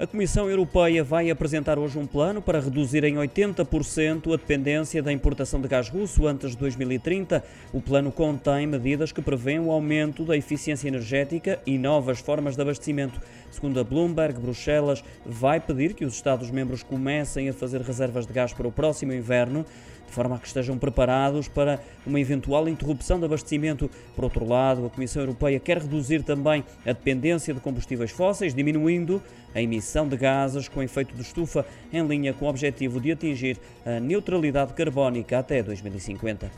A Comissão Europeia vai apresentar hoje um plano para reduzir em 80% a dependência da importação de gás russo antes de 2030. O plano contém medidas que prevêem o aumento da eficiência energética e novas formas de abastecimento. Segundo a Bloomberg, Bruxelas vai pedir que os Estados-membros comecem a fazer reservas de gás para o próximo inverno, de forma a que estejam preparados para uma eventual interrupção de abastecimento. Por outro lado, a Comissão Europeia quer reduzir também a dependência de combustíveis fósseis, diminuindo a emissão de gases com efeito de estufa, em linha com o objetivo de atingir a neutralidade carbónica até 2050.